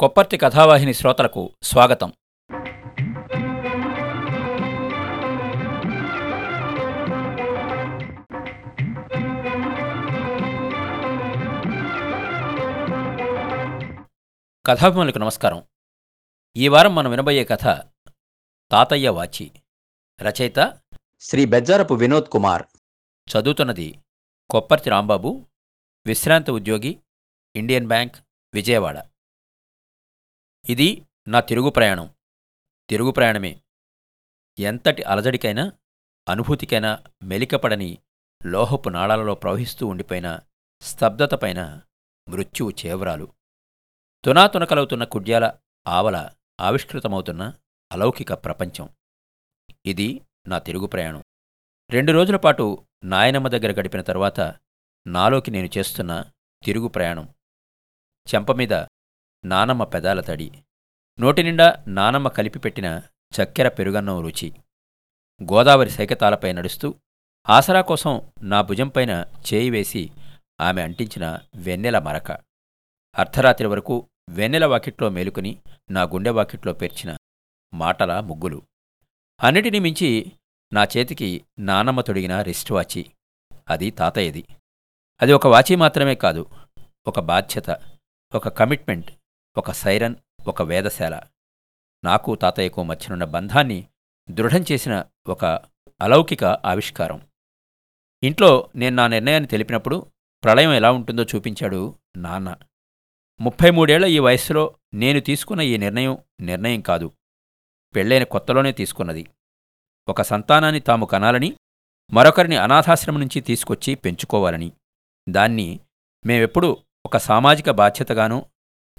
కొప్పర్తి కథావాహిని శ్రోతలకు స్వాగతం. కథాభిమానులకు నమస్కారం. ఈ వారం మనం వినబోయే కథ తాతయ్య వాచి. రచయిత శ్రీ బెజ్జారపు వినోద్ కుమార్. చదువుతున్నది కొప్పర్తి రాంబాబు విశ్రాంత ఉద్యోగి ఇండియన్ బ్యాంక్ విజయవాడ. ఇది నా తిరుగు ప్రయాణం. తిరుగు ప్రయాణమే. ఎంతటి అలజడికైనా అనుభూతికైనా మెలికపడని లోహపు నాళాలలో ప్రవహిస్తూ ఉండిపోయిన స్తబ్దతపైన మృత్యువు చేవరాలు. తునాతునకలవుతున్న కుడ్యాల ఆవల ఆవిష్కృతమవుతున్న అలౌకిక ప్రపంచం. ఇది నా తిరుగు ప్రయాణం. రెండు రోజుల పాటు నాయనమ్మ దగ్గర గడిపిన తర్వాత నాలోకి నేను చేస్తున్న తిరుగు ప్రయాణం. చెంపమీద నానమ్మ పెదాల తడి. నోటినిండా నానమ్మ కలిపి పెట్టిన చక్కెర పెరుగన్నం రుచి. గోదావరి సైకతాలపై నడుస్తూ ఆసరా కోసం నా భుజంపైన చేయి వేసి ఆమె అంటించిన వెన్నెల మరక. అర్ధరాత్రి వరకు వెన్నెల వాకిట్లో మేలుకుని నా గుండె వాకిట్లో పేర్చిన మాటల ముగ్గులు. అన్నిటినీ మించి నా చేతికి నానమ్మ తొడిగిన రిస్ట్ వాచి. అది తాతయ్యది. అది ఒక వాచి మాత్రమే కాదు ఒక బాధ్యత ఒక కమిట్మెంట్ ఒక సైరన్ ఒక వేదశాల. నాకు తాతయ్యకు మధ్యనున్న బంధాన్ని దృఢం చేసిన ఒక అలౌకిక ఆవిష్కారం. ఇంట్లో నేను నా నిర్ణయాన్ని తెలిపినప్పుడు ప్రళయం ఎలా ఉంటుందో చూపించాడు నాన్న. ముప్పై మూడేళ్ళ ఈ వయస్సులో నేను తీసుకున్న ఈ నిర్ణయం నిర్ణయం కాదు. పెళ్ళైన కొత్తలోనే తీసుకున్నది. ఒక సంతానాన్ని తాము కనాలని మరొకరిని అనాథాశ్రమం నుంచి తీసుకొచ్చి పెంచుకోవాలని. దాన్ని మేమెప్పుడూ ఒక సామాజిక బాధ్యతగానూ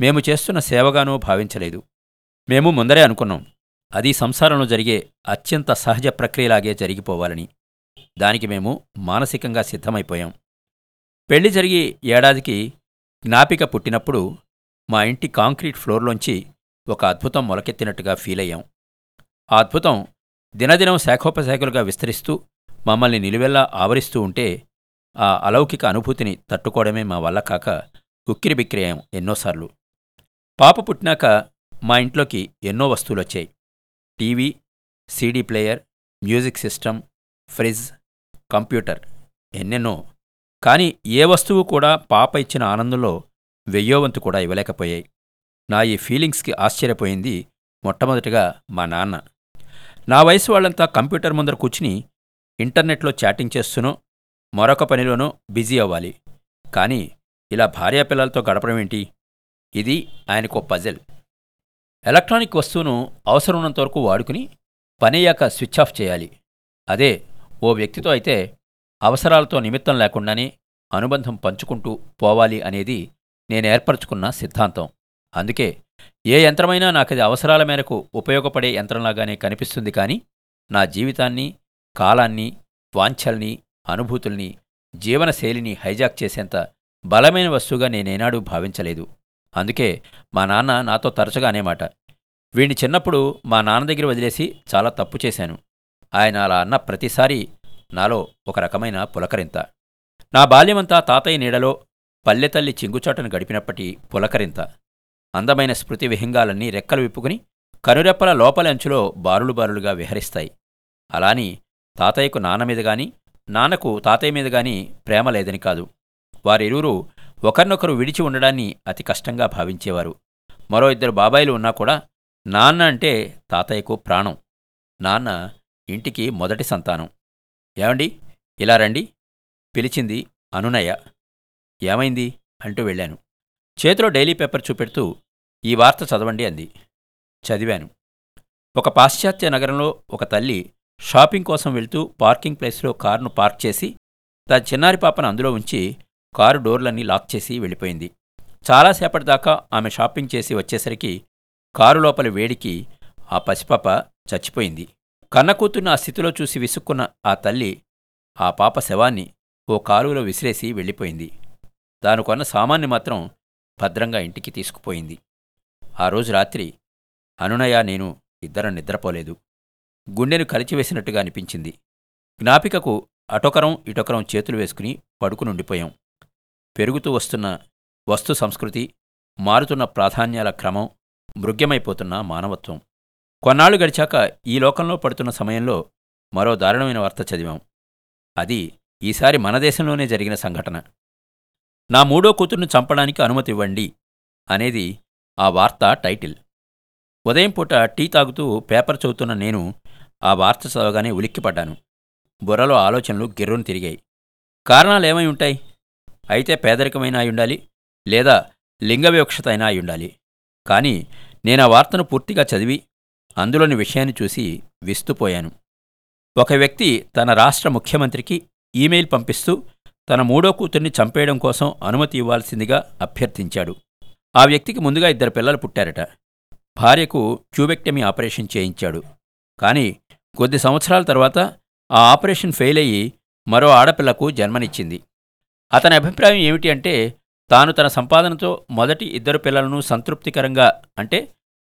మేము చేస్తున్న సేవగానో భావించలేదు. మేము ముందరే అనుకున్నాం. అది సంసారంలో జరిగే అత్యంత సహజ ప్రక్రియలాగే జరిగిపోవాలని. దానికి మేము మానసికంగా సిద్ధమైపోయాం. పెళ్ళి జరిగి ఏడాదికి జ్ఞాపిక పుట్టినప్పుడు మా ఇంటి కాంక్రీట్ ఫ్లోర్లోంచి ఒక అద్భుతం మొలకెత్తినట్టుగా ఫీల్ అయ్యాం ఆ అద్భుతం దినదినం శాఖోపశాఖలుగా విస్తరిస్తూ మమ్మల్ని నిలువెల్లా ఆవరిస్తూ ఉంటే ఆ అలౌకిక అనుభూతిని తట్టుకోవడమే మా వల్ల కాక ఉక్కిరిబిక్కిరయ్యాం ఎన్నోసార్లు. పాప పుట్టినాక మా ఇంట్లోకి ఎన్నో వస్తువులొచ్చాయి. TV CD player music system fridge computer ఎన్నెన్నో. కానీ ఏ వస్తువు కూడా పాప ఇచ్చిన ఆనందంలో వెయ్యోవంతు కూడా ఇవ్వలేకపోయాయి. నా ఈ ఫీలింగ్స్కి ఆశ్చర్యపోయింది మొట్టమొదటిగా మా నాన్న. నా వయసు వాళ్ళంతా కంప్యూటర్ ముందర కూర్చుని ఇంటర్నెట్లో చాటింగ్ చేస్తూనో మరొక పనిలోనో బిజీ అవ్వాలి. కానీ ఇలా భార్యాపిల్లలతో గడపడం ఏంటి? ఇది ఆయనకు పజిల్ ఎలక్ట్రానిక్ వస్తువును అవసరం ఉన్నంత వరకు వాడుకుని పనయ్యాక స్విచ్ ఆఫ్ చేయాలి. అదే ఓ వ్యక్తితో అయితే అవసరాలతో నిమిత్తం లేకుండానే అనుబంధం పంచుకుంటూ పోవాలి అనేది నేను ఏర్పరచుకున్న సిద్ధాంతం. అందుకే ఏ యంత్రమైనా నాకది అవసరాల మేరకు ఉపయోగపడే యంత్రంలాగానే కనిపిస్తుంది కానీ నా జీవితాన్ని కాలాన్ని వాంఛల్ని అనుభూతుల్ని జీవనశైలిని హైజాక్ చేసేంత బలమైన వస్తువుగా నేనేనాడూ భావించలేదు. అందుకే మా నాన్న నాతో తరచుగా అనేమాట. వీణ్ణి చిన్నప్పుడు మా నాన్న దగ్గర వదిలేసి చాలా తప్పు చేశాను. ఆయన అలా అన్న ప్రతిసారి నాలో ఒక రకమైన పులకరింత. నా బాల్యమంతా తాతయ్య నీడలో పల్లెతల్లి చింగుచాటను గడిపినప్పటి పులకరింత. అందమైన స్మృతి విహంగాలన్నీ రెక్కలు విప్పుకుని కనురెప్పల లోపలి అంచులో బారులు బారులుగా విహరిస్తాయి. అలాని తాతయ్యకు నాన్న మీద గాని నాన్నకు తాతయ్య మీద గాని ప్రేమ లేదని కాదు. వారిరువురు ఒకరినొకరు విడిచి ఉండడాన్ని అతి కష్టంగా భావించేవారు. మరో ఇద్దరు బాబాయిలు ఉన్నా కూడా నాన్న అంటే తాతయ్యకు ప్రాణం. నాన్న ఇంటికి మొదటి సంతానం. ఏమండి? ఇలా రండి. పిలిచింది అనునయ. ఏమైంది? అంటూ వెళ్ళాను. చేతిలో డైలీ పేపర్ చూపెడుతూ ఈ వార్త చదవండి అంది. చదివాను. ఒక పాశ్చాత్య నగరంలో ఒక తల్లి షాపింగ్ కోసం వెళ్తూ పార్కింగ్ ప్లేస్లో కారును పార్క్ చేసి తన చిన్నారి పాపను అందులో ఉంచి కారు డోర్లన్నీ లాక్ చేసి వెళ్ళిపోయింది. చాలాసేపటి దాకా ఆమె షాపింగ్ చేసి వచ్చేసరికి కారు లోపల వేడికి ఆ పసిపాప చచ్చిపోయింది. కన్నకూతున్న ఆ స్థితిలో చూసి విసుక్కున్న ఆ తల్లి ఆ పాప శవాన్ని ఓ కాలువలో విసిరేసి వెళ్ళిపోయింది. దాని కొన్న సామాన్ని మాత్రం భద్రంగా ఇంటికి తీసుకుపోయింది. ఆ రోజు రాత్రి అనునయ నేను ఇద్దరం నిద్రపోలేదు. గుండెను కలిచివేసినట్టుగా అనిపించింది. జ్ఞాపికకు అటొకరం ఇటొకరం చేతులు వేసుకుని పడుకునుండిపోయాం. పెరుగుతూ వస్తున్న వస్తు సంస్కృతి మారుతున్న ప్రాధాన్యాల క్రమం మృగ్యమైపోతున్న మానవత్వం. కొన్నాళ్ళు గడిచాక ఈ లోకంలో పడుతున్న సమయంలో మరో దారుణమైన వార్త చదివాం. అది ఈసారి మన దేశంలోనే జరిగిన సంఘటన. నా మూడో కూతుర్ను చంపడానికి అనుమతి ఇవ్వండి అనేది ఆ వార్త టైటిల్. ఉదయం పూట టీ తాగుతూ పేపర్ చదువుతున్న నేను ఆ వార్త చదవగానే ఉలిక్కిపడ్డాను. బుర్రలో ఆలోచనలు గిర్రును తిరిగాయి. కారణాలు ఏమై ఉంటాయి? అయితే పేదరికమైన అయి ఉండాలి లేదా లింగ వివక్షత అయినా అయి ఉండాలి. కానీ నేను ఆ వార్తను పూర్తిగా చదివి అందులోని విషయాన్ని చూసి విస్తుపోయాను. ఒక వ్యక్తి తన రాష్ట్ర ముఖ్యమంత్రికి ఈమెయిల్ పంపిస్తూ తన మూడో కూతుర్ని చంపేయడం కోసం అనుమతి ఇవ్వాల్సిందిగా అభ్యర్థించాడు. ఆ వ్యక్తికి ముందుగా ఇద్దరు పిల్లలు పుట్టారట. భార్యకు క్యూబెక్టమీ ఆపరేషన్ చేయించాడు. కానీ కొద్ది సంవత్సరాల తర్వాత ఆ ఆపరేషన్ ఫెయిల్ అయ్యి మరో ఆడపిల్లకు జన్మనిచ్చింది. అతని అభిప్రాయం ఏమిటి అంటే తాను తన సంపాదనతో మొదటి ఇద్దరు పిల్లలను సంతృప్తికరంగా అంటే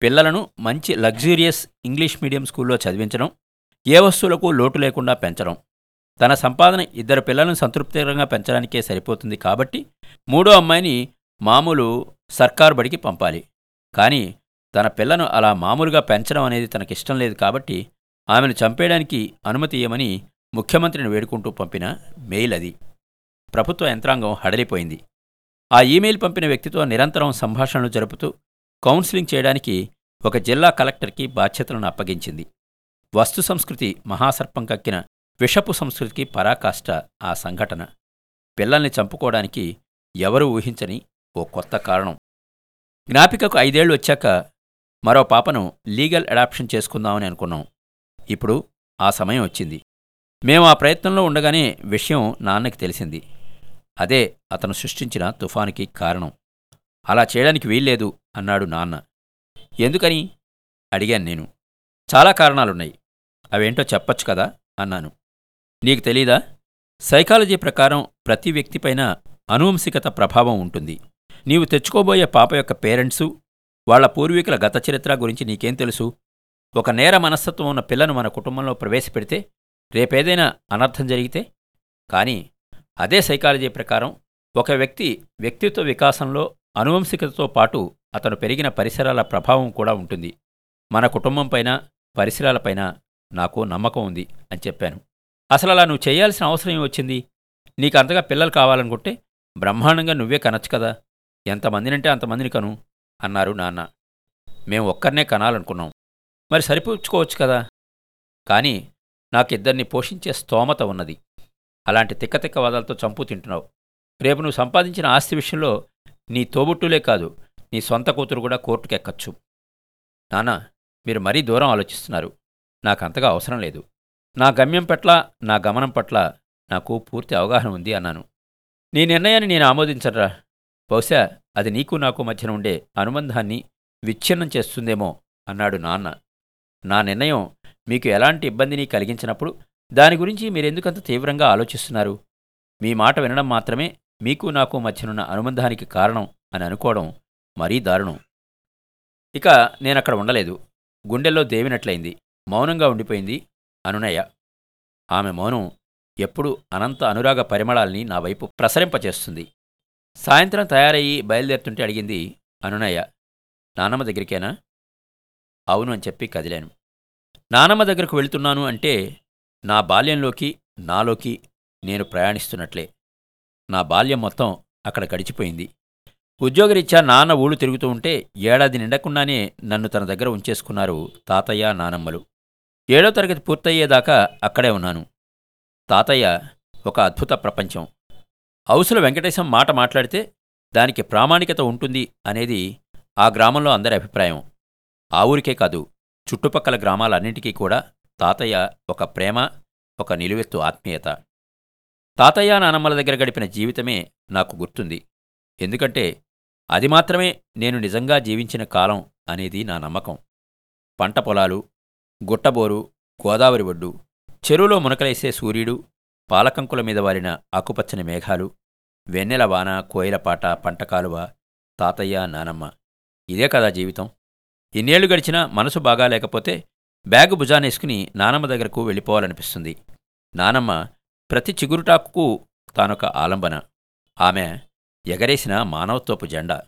పిల్లలను మంచి లగ్జూరియస్ ఇంగ్లీష్ మీడియం స్కూల్లో చదివించడం ఏ వస్తువులకు లోటు లేకుండా పెంచడం. తన సంపాదన ఇద్దరు పిల్లలను సంతృప్తికరంగా పెంచడానికే సరిపోతుంది కాబట్టి మూడో అమ్మాయిని మామూలు సర్కారు బడికి పంపాలి. కానీ తన పిల్లను అలా మామూలుగా పెంచడం అనేది తనకిష్టం లేదు కాబట్టి ఆమెను చంపేయడానికి అనుమతి ఇయ్యమని ముఖ్యమంత్రిని వేడుకుంటూ పంపిన మెయిల్ అది. ప్రభుత్వ యంత్రాంగం హడలిపోయింది. ఆ ఈమెయిల్ పంపిన వ్యక్తితో నిరంతరం సంభాషణలు జరుపుతూ కౌన్సిలింగ్ చేయడానికి ఒక జిల్లా కలెక్టర్కి బాధ్యతలను అప్పగించింది. వస్తు సంస్కృతి మహాసర్పం కక్కిన విషపు సంస్కృతికి పరాకాష్ట ఆ సంఘటన. పిల్లల్ని చంపుకోవడానికి ఎవరూ ఊహించని ఓ కొత్త కారణం. జ్ఞాపికకు ఐదేళ్ళు వచ్చాక మరో పాపను లీగల్ అడాప్షన్ చేసుకుందామని అనుకున్నాం. ఇప్పుడు ఆ సమయం వచ్చింది. మేము ఆ ప్రయత్నంలో ఉండగానే విషయం నాన్నకి తెలిసింది. అదే అతను సృష్టించిన తుఫానికి కారణం. అలా చేయడానికి వీల్లేదు అన్నాడు నాన్న. ఎందుకని? అడిగాను నేను. చాలా కారణాలున్నాయి. అవేంటో చెప్పచ్చు కదా? అన్నాను. నీకు తెలీదా? సైకాలజీ ప్రకారం ప్రతి వ్యక్తిపైన అనువంశికత ప్రభావం ఉంటుంది. నీవు తెచ్చుకోబోయే పాప యొక్క పేరెంట్సు వాళ్ళ పూర్వీకుల గత చరిత్ర గురించి నీకేం తెలుసు? ఒక నేర మనస్తత్వం ఉన్న పిల్లను మన కుటుంబంలో ప్రవేశపెడితే రేపేదైనా అనర్థం జరిగితే? కానీ అదే సైకాలజీ ప్రకారం ఒక వ్యక్తి వ్యక్తిత్వ వికాసంలో అనువంశికతతో పాటు అతను పెరిగిన పరిసరాల ప్రభావం కూడా ఉంటుంది. మన కుటుంబంపైన పరిసరాలపైన నాకు నమ్మకం ఉంది అని చెప్పాను. అసలు అలా నువ్వు చేయాల్సిన అవసరం వచ్చింది? నీకు అంతగా పిల్లలు కావాలనుకుంటే బ్రహ్మాండంగా నువ్వే కనొచ్చు కదా. ఎంతమందినంటే అంతమందిని కను అన్నారు నాన్న. మేము ఒక్కరినే కనాలనుకున్నాం. మరి సరిపుచ్చుకోవచ్చు కదా. కానీ నాకిద్దరిని పోషించే స్తోమత ఉన్నది. అలాంటి తిక్కతిక్క వాదాలతో చంపు తింటున్నావు. రేపు నువ్వు సంపాదించిన ఆస్తి విషయంలో నీ తోబుట్టులే కాదు నీ సొంత కూతురు కూడా కోర్టుకెక్కచ్చు. నానా మీరు మరీ దూరం ఆలోచిస్తున్నారు. నాకంతగా అవసరం లేదు. నా గమ్యం పట్ల నా గమనం పట్ల నాకు పూర్తి అవగాహన ఉంది అన్నాను. నీ నిర్ణయాన్ని నేను ఆమోదించరా బహుశా అది నీకు నాకు మధ్యన ఉండే అనుబంధాన్ని విచ్ఛిన్నం చేస్తుందేమో అన్నాడు నాన్న. నా నిర్ణయం మీకు ఎలాంటి ఇబ్బందిని కలిగించినప్పుడు దాని గురించి మీరెందుకంత తీవ్రంగా ఆలోచిస్తున్నారు? మీ మాట వినడం మాత్రమే మీకు నాకు మధ్యనున్న అనుబంధానికి కారణం అని అనుకోవడం మరీ దారుణం. ఇక నేనక్కడ ఉండలేదు. గుండెల్లో దేవినట్లయింది. మౌనంగా ఉండిపోయింది అనునయ. ఆమె మౌనం ఎప్పుడు అనంత అనురాగ పరిమళాల్ని నా వైపు ప్రసరింపచేస్తుంది. సాయంత్రం తయారయ్యి బయలుదేరుతుంటే అడిగింది అనునయ. నానమ్మ దగ్గరికేనా? అవును అని చెప్పి కదిలాను. నానమ్మ దగ్గరకు వెళ్తున్నాను అంటే నా బాల్యంలోకి నాలోకి నేను ప్రయాణిస్తున్నట్లే. నా బాల్యం మొత్తం అక్కడ గడిచిపోయింది. ఉద్యోగరీత్యా నాన్న ఊళ్ళు తిరుగుతూ ఉంటే ఏడాది నిండకుండానే నన్ను తన దగ్గర ఉంచేసుకున్నారు తాతయ్య నానమ్మలు. ఏడో తరగతి పూర్తయ్యేదాకా అక్కడే ఉన్నాను. తాతయ్య ఒక అద్భుత ప్రపంచం. ఔసుల వెంకటేశం మాట మాట్లాడితే దానికి ప్రామాణికత ఉంటుంది అనేది ఆ గ్రామంలో అందరి అభిప్రాయం. ఆ ఊరికే కాదు చుట్టుపక్కల గ్రామాలన్నింటికీ కూడా తాతయ్య ఒక ప్రేమ ఒక నిలువెత్తు ఆత్మీయత. తాతయ్య నానమ్మల దగ్గర గడిపిన జీవితమే నాకు గుర్తుంది. ఎందుకంటే అది మాత్రమే నేను నిజంగా జీవించిన కాలం అనేది నా నమ్మకం. పంట పొలాలు గుట్టబోరు గోదావరి ఒడ్డు చెరువులో మునకలేసే సూర్యుడు పాలకంకుల మీద వారిన ఆకుపచ్చని మేఘాలు వెన్నెల వాన కోయిలపాట పంటకాలువ తాతయ్య నానమ్మ. ఇదే కదా జీవితం. ఇన్నేళ్ళు గడిచినా మనసు బాగా లేకపోతే బ్యాగు భుజానేసుకుని నానమ్మ దగ్గరకు వెళ్ళిపోవాలనిపిస్తుంది. నానమ్మ ప్రతి చిగురుటాకుకు తానొక ఆలంబన. ఆమె ఎగరేసిన మానవత్వపు జెండా.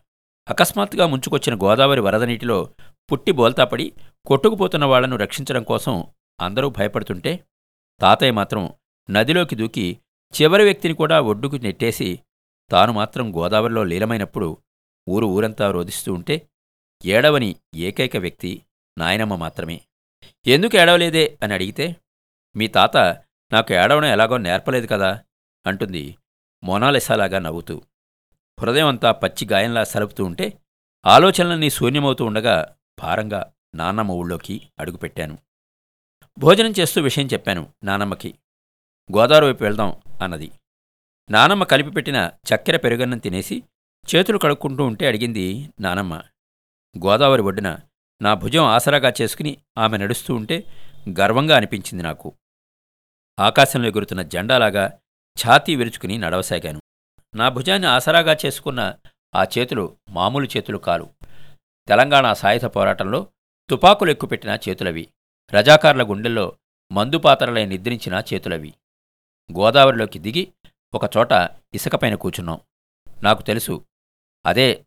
అకస్మాత్తుగా ముంచుకొచ్చిన గోదావరి వరద నీటిలో పుట్టి బోల్తాపడి కొట్టుకుపోతున్న వాళ్ళను రక్షించడం కోసం అందరూ భయపడుతుంటే తాతయ్య మాత్రం నదిలోకి దూకి చివరి వ్యక్తిని కూడా ఒడ్డుకు నెట్టేసి తాను మాత్రం గోదావరిలో లీలమైనప్పుడు ఊరు ఊరంతా రోధిస్తూ ఉంటే ఏడవని ఏకైక వ్యక్తి నాయనమ్మ మాత్రమే. ఎందుకు ఏడవలేదే? అని అడిగితే మీ తాత నాకు ఏడవడం ఎలాగో నేర్పలేదు కదా అంటుంది మోనాలెసాలాగా నవ్వుతూ. హృదయం అంతా పచ్చి గాయంలా సలుపుతూ ఉంటే ఆలోచనలన్నీ శూన్యమవుతూ ఉండగా భారంగా నాన్నమ్మ ఊళ్ళోకి అడుగుపెట్టాను. భోజనం చేస్తూ విషయం చెప్పాను నానమ్మకి. గోదావరి వైపు వెళ్దాం అన్నది. నానమ్మ కలిపి పెట్టిన చక్కెర పెరుగన్నం తినేసి చేతులు కడుక్కుంటూ ఉంటే అడిగింది నానమ్మ. గోదావరి ఒడ్డున నా భుజం ఆసరాగా చేసుకుని ఆమె నడుస్తూ ఉంటే గర్వంగా అనిపించింది నాకు. ఆకాశంలో ఎగురుతున్న జెండాలాగా ఛాతీ విరుచుకుని నడవసాగాను. నా భుజాన్ని ఆసరాగా చేసుకున్న ఆ చేతులు మామూలు చేతులు కాలు తెలంగాణ సాయుధ పోరాటంలో తుపాకులు ఎక్కుపెట్టిన చేతులవి రజాకారుల గుండెల్లో మందుపాత్రలై నిద్రించిన చేతులవి. గోదావరిలోకి దిగి ఒకచోట ఇసుకపైన కూచున్నాం నాకు తెలుసు అదే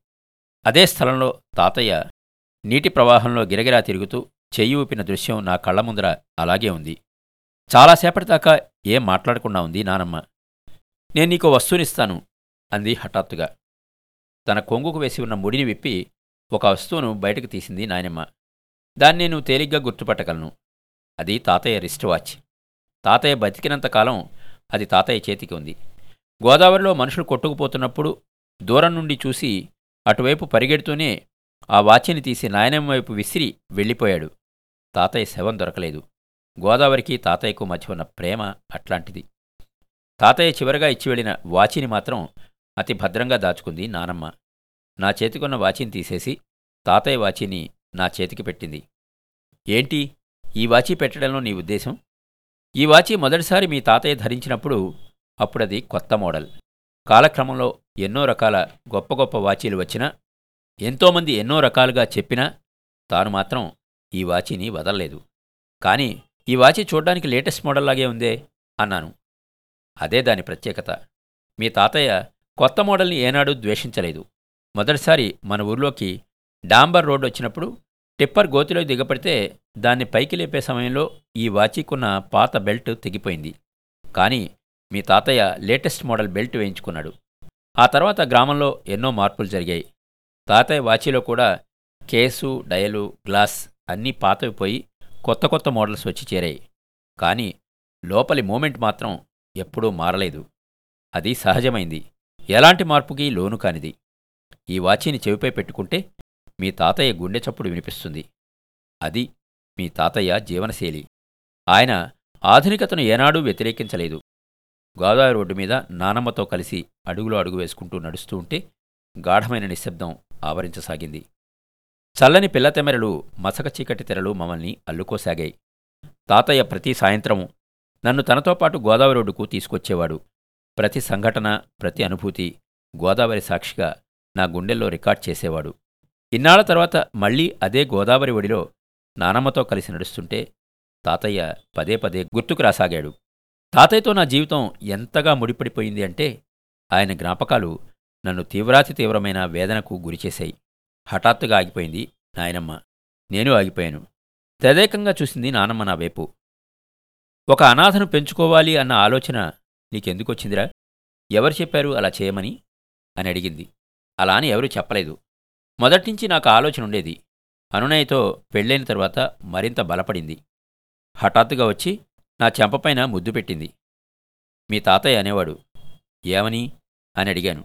అదే స్థలంలో తాతయ్య నీటి ప్రవాహంలో గిరగిరా తిరుగుతూ చెయ్యి ఊపిన దృశ్యం నా కళ్ళ ముందర అలాగే ఉంది. చాలాసేపటిదాకా ఏం మాట్లాడకుండా ఉంది నానమ్మ. నేను నీకో వస్తువునిస్తాను అంది హఠాత్తుగా. తన కొంగుకు వేసి ఉన్న ముడిని విప్పి ఒక వస్తువును బయటకు తీసింది నాయనమ్మ. దాన్ని నేను తేలిగ్గా గుర్తుపట్టగలను. అది తాతయ్య రిస్ట్ వాచ్. తాతయ్య బతికినంతకాలం అది తాతయ్య చేతికి ఉంది. గోదావరిలో మనుషులు కొట్టుకుపోతున్నప్పుడు దూరం నుండి చూసి అటువైపు పరిగెడుతూనే ఆ వాచిని తీసి నాయనమ్మ వైపు విసిరి వెళ్ళిపోయాడు. తాతయ్య శవం దొరకలేదు. గోదావరికి తాతయ్యకు మధ్య ఉన్న ప్రేమ అట్లాంటిది. తాతయ్య చివరగా ఇచ్చి వెళ్ళిన వాచిని మాత్రం అతి భద్రంగా దాచుకుంది నానమ్మ. నా చేతికున్న వాచిని తీసేసి తాతయ్య వాచిని నా చేతికి పెట్టింది. ఏంటి? ఈ వాచి పెట్టడంలో నీ ఉద్దేశం? ఈ వాచి మొదటిసారి మీ తాతయ్య ధరించినప్పుడు అప్పుడది కొత్త మోడల్. కాలక్రమంలో ఎన్నో రకాల గొప్ప గొప్ప వాచీలు వచ్చినా ఎంతోమంది ఎన్నో రకాలుగా చెప్పినా తాను మాత్రం ఈ వాచిని వదలలేదు. కానీ ఈ వాచి చూడ్డానికి లేటెస్ట్ మోడల్లాగే ఉందే అన్నాను. అదే దాని ప్రత్యేకత. మీ తాతయ్య కొత్త మోడల్ని ఏనాడు ద్వేషించలేదు. మొదటిసారి మన ఊర్లోకి డాంబర్ రోడ్ వచ్చినప్పుడు టిప్పర్ గోతిలో దిగపడితే దాన్ని పైకి లేపే సమయంలో ఈ వాచికున్న పాత బెల్ట్ తెగిపోయింది. కానీ మీ తాతయ్య లేటెస్ట్ మోడల్ బెల్ట్ వేయించుకున్నాడు. ఆ తర్వాత గ్రామంలో ఎన్నో మార్పులు జరిగాయి. తాతయ్య వాచీలో కూడా కేసు డయలు గ్లాస్ అన్నీ పాతవి పోయి కొత్త కొత్త మోడల్స్ వచ్చి చేరాయి. కానీ లోపలి మూమెంట్ మాత్రం ఎప్పుడూ మారలేదు. అది సహజమైంది. ఎలాంటి మార్పుకి లోను కానిది. ఈ వాచీని చెవిపై పెట్టుకుంటే మీ తాతయ్య గుండె చప్పుడు వినిపిస్తుంది. అది మీ తాతయ్య జీవనశైలి. ఆయన ఆధునికతను ఏనాడూ వ్యతిరేకించలేదు. గోదావరి రోడ్డు మీద నానమ్మతో కలిసి అడుగులో అడుగు వేసుకుంటూ నడుస్తూ ఉంటే గాఢమైన నిశ్శబ్దం ఆవరించసాగింది. చల్లని పిల్లతెమెరలు మసక చీకటి తెరలు మమ్మల్ని అల్లుకోసాగాయి. తాతయ్య ప్రతి సాయంత్రం నన్ను తనతో పాటు గోదావరి రోడ్డుకు తీసుకొచ్చేవాడు. ప్రతి సంఘటన ప్రతి అనుభూతి గోదావరి సాక్షిగా నా గుండెల్లో రికార్డ్ చేసేవాడు. ఇన్నాళ్ళ తర్వాత మళ్ళీ అదే గోదావరి ఒడిలో నానమ్మతో కలిసి నడుస్తుంటే తాతయ్య పదే పదే గుర్తుకు రాసాగాడు. తాతయ్యతో నా జీవితం ఎంతగా ముడిపడిపోయింది అంటే ఆయన జ్ఞాపకాలు నన్ను తీవ్రాతి తీవ్రమైన వేదనకు గురిచేశాయి హఠాత్తుగా ఆగిపోయింది నాయనమ్మ. నేను ఆగిపోయాను. తదేకంగా చూసింది నానమ్మ నా వైపు. ఒక అనాథను పెంచుకోవాలి అన్న ఆలోచన నీకెందుకొచ్చిందిరా? ఎవరు చెప్పారు అలా చేయమని? అని అడిగింది. అలా అని ఎవరూ చెప్పలేదు. మొదటించి నాకు ఆలోచన ఉండేది. అనునయ్యతో పెళ్ళైన తర్వాత మరింత బలపడింది. హఠాత్తుగా వచ్చి నా చెంపపైన ముద్దు పెట్టింది. మీ తాతయ్య అనేవాడు. ఏమని? అని అడిగాను.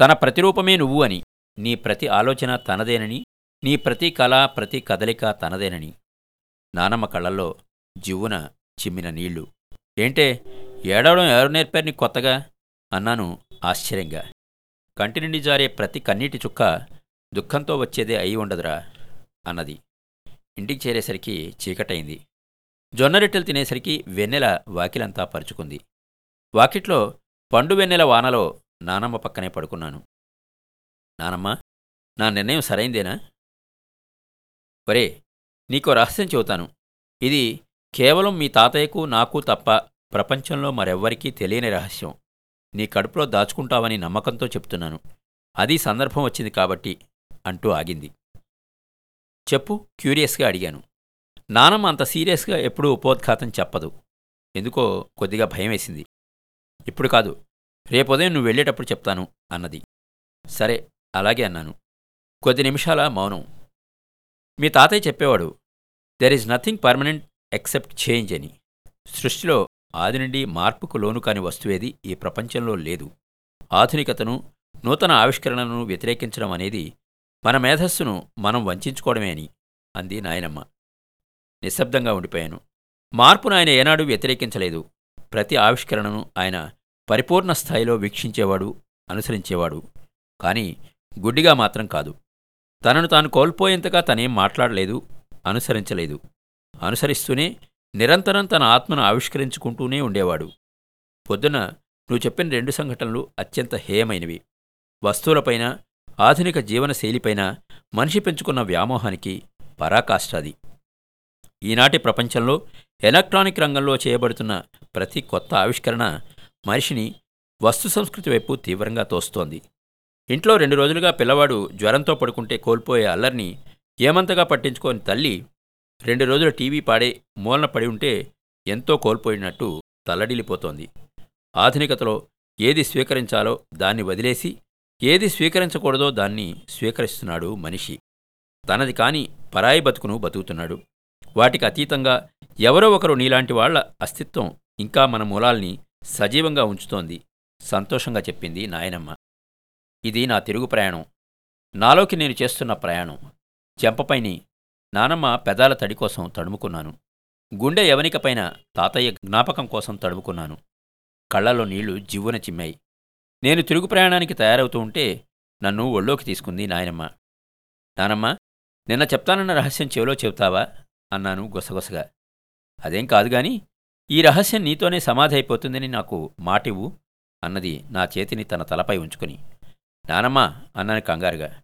తన ప్రతిరూపమే నువ్వు అని. నీ ప్రతి ఆలోచన తనదేనని నీ ప్రతి కళ ప్రతి కదలిక తనదేనని. నానమ్మ కళ్ళల్లో జివ్వున చిమ్మిన నీళ్ళు. ఏంటే ఏడవడం ఎవరు నేర్పారు నీ కొత్తగా? అన్నాను ఆశ్చర్యంగా. కంటి నుండి జారే ప్రతి కన్నీటి చుక్క దుఃఖంతో వచ్చేదే అయి ఉండదురా అన్నది. ఇంటికి చేరేసరికి చీకటైంది. జొన్నరెట్టెలు తినేసరికి వెన్నెల వాకిలంతా పరుచుకుంది. వాకిట్లో పండు వెన్నెల వానలో నానమ్మ పక్కనే పడుకున్నాను. నానమ్మ నా నిర్ణయం సరైందేనా? ఒరే నీకో రహస్యం చెబుతాను. ఇది కేవలం మీ తాతయ్యకు నాకు తప్ప ప్రపంచంలో మరెవ్వరికీ తెలియని రహస్యం. నీ కడుపులో దాచుకుంటావని నమ్మకంతో చెప్తున్నాను. అది సందర్భం వచ్చింది కాబట్టి అంటూ ఆగింది. చెప్పు క్యూరియస్గా అడిగాను. నానమ్మ అంత సీరియస్గా ఎప్పుడూ ఉపోద్ఘాతం చెప్పదు. ఎందుకో కొద్దిగా భయం వేసింది. ఇప్పుడు కాదు రేపు ఉదయం నువ్వు వెళ్ళేటప్పుడు చెప్తాను అన్నది. సరే అలాగే అన్నాను. కొద్ది నిమిషాల మౌనం. మీ తాతయ్య చెప్పేవాడు there is nothing permanent except change అని. సృష్టిలో ఆది నుండి మార్పుకు లోను కాని వస్తువేది ఈ ప్రపంచంలో లేదు. ఆధునికతను నూతన ఆవిష్కరణను వ్యతిరేకించడం అనేది మన మేధస్సును మనం వంచుకోవడమే అని అంది నాయనమ్మ. నిశ్శబ్దంగా ఉండిపోయాను. మార్పును ఆయన ఏనాడు వ్యతిరేకించలేదు. ప్రతి ఆవిష్కరణను ఆయన పరిపూర్ణ స్థాయిలో వీక్షించేవాడు అనుసరించేవాడు. కానీ గుడ్డిగా మాత్రం కాదు. తనను తాను కోల్పోయేంతగా తనేం మాట్లాడలేదు అనుసరించలేదు. అనుసరిస్తూనే నిరంతరం తన ఆత్మను ఆవిష్కరించుకుంటూనే ఉండేవాడు. పొద్దున నువ్వు చెప్పిన రెండు సంఘటనలు అత్యంత హేయమైనవి. వస్తువులపైన ఆధునిక జీవనశైలిపైన మనిషి పెంచుకున్న వ్యామోహానికి పరాకాష్టాది. ఈనాటి ప్రపంచంలో ఎలక్ట్రానిక్ రంగంలో చేయబడుతున్న ప్రతి కొత్త ఆవిష్కరణ మనిషిని వస్తు సంస్కృతి వైపు తీవ్రంగా తోస్తోంది. ఇంట్లో రెండు రోజులుగా పిల్లవాడు జ్వరంతో పడుకుంటే కోల్పోయే అల్లరిని ఏమంతగా పట్టించుకోని తల్లి రెండు రోజుల టీవీ పాడే మూలన పడి ఉంటే ఎంతో కోల్పోయినట్టు తల్లడిల్లిపోతోంది. ఆధునికతలో ఏది స్వీకరించాలో దాన్ని వదిలేసి ఏది స్వీకరించకూడదో దాన్ని స్వీకరిస్తున్నాడు మనిషి. తనది కాని పరాయి బతుకును బతుకుతున్నాడు. వాటికి అతీతంగా ఎవరో ఒకరు నీలాంటి వాళ్ళ అస్తిత్వం ఇంకా మన మూలాల్ని సజీవంగా ఉంచుతోంది. సంతోషంగా చెప్పింది నాయనమ్మ. ఇది నా తిరుగు ప్రయాణం. నాలోకి నేను చేస్తున్న ప్రయాణం. చెంపపైని నానమ్మ పెదాల తడి కోసం తడుముకున్నాను. గుండె యవనికపైన తాతయ్య జ్ఞాపకం కోసం తడుముకున్నాను. కళ్ళలో నీళ్ళు జివ్వున చిమ్మాయి. నేను తిరుగు ప్రయాణానికి తయారవుతూ ఉంటే నన్ను ఒళ్ళోకి తీసుకుంది నాయనమ్మ. నానమ్మ నిన్న చెప్తానన్న రహస్యం చెవిలో చెబుతావా? అన్నాను గుసగుసగా. అదేం కాదు గాని ఈ రహస్యం నీతోనే సమాధి అయిపోతుందని నాకు మాటివు అన్నది నా చేతిని తన తలపై ఉంచుకుని. నానమ్మ అన్నాను కంగారుగా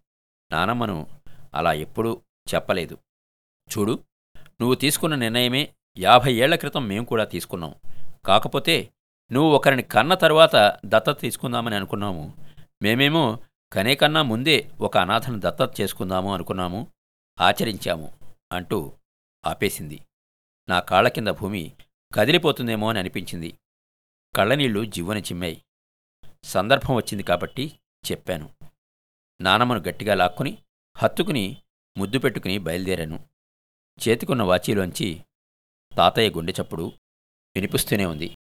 నానమ్మను అలా ఎప్పుడూ చెప్పలేదు. చూడు నువ్వు తీసుకున్న నిర్ణయమే యాభై ఏళ్ళ క్రితం మేము కూడా తీసుకున్నాం. కాకపోతే నువ్వు ఒకరిని కన్న తరువాత దత్తత తీసుకుందామని అనుకున్నాము. మేమేమో కనే కన్నా ముందే ఒక అనాథను దత్తత చేసుకుందాము అనుకున్నాము. ఆచరించాము అంటూ ఆపేసింది. నా కాళ్ళ కింద భూమి కదిలిపోతుందేమో అని అనిపించింది. కళ్ళనీళ్ళు జివ్వని చిమ్మాయి. సందర్భం వచ్చింది కాబట్టి చెప్పాను. నానమ్మను గట్టిగా లాక్కుని హత్తుకుని ముద్దు పెట్టుకుని బయలుదేరాను. చేతికున్న వాచీలోంచి తాతయ్య గుండె చప్పుడు వినిపిస్తూనే ఉంది.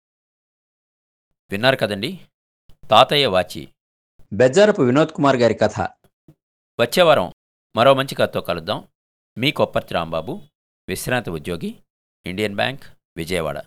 విన్నారు కదండి? తాతయ్య వాచి. బెజ్జారపు వినోద్ కుమార్ గారి కథ. వచ్చేవారం మరో మంచి కథతో కలుద్దాం. మీ కొప్పర్తి రాంబాబు విశ్రాంతి ఉద్యోగి ఇండియన్ బ్యాంక్ విజయవాడ.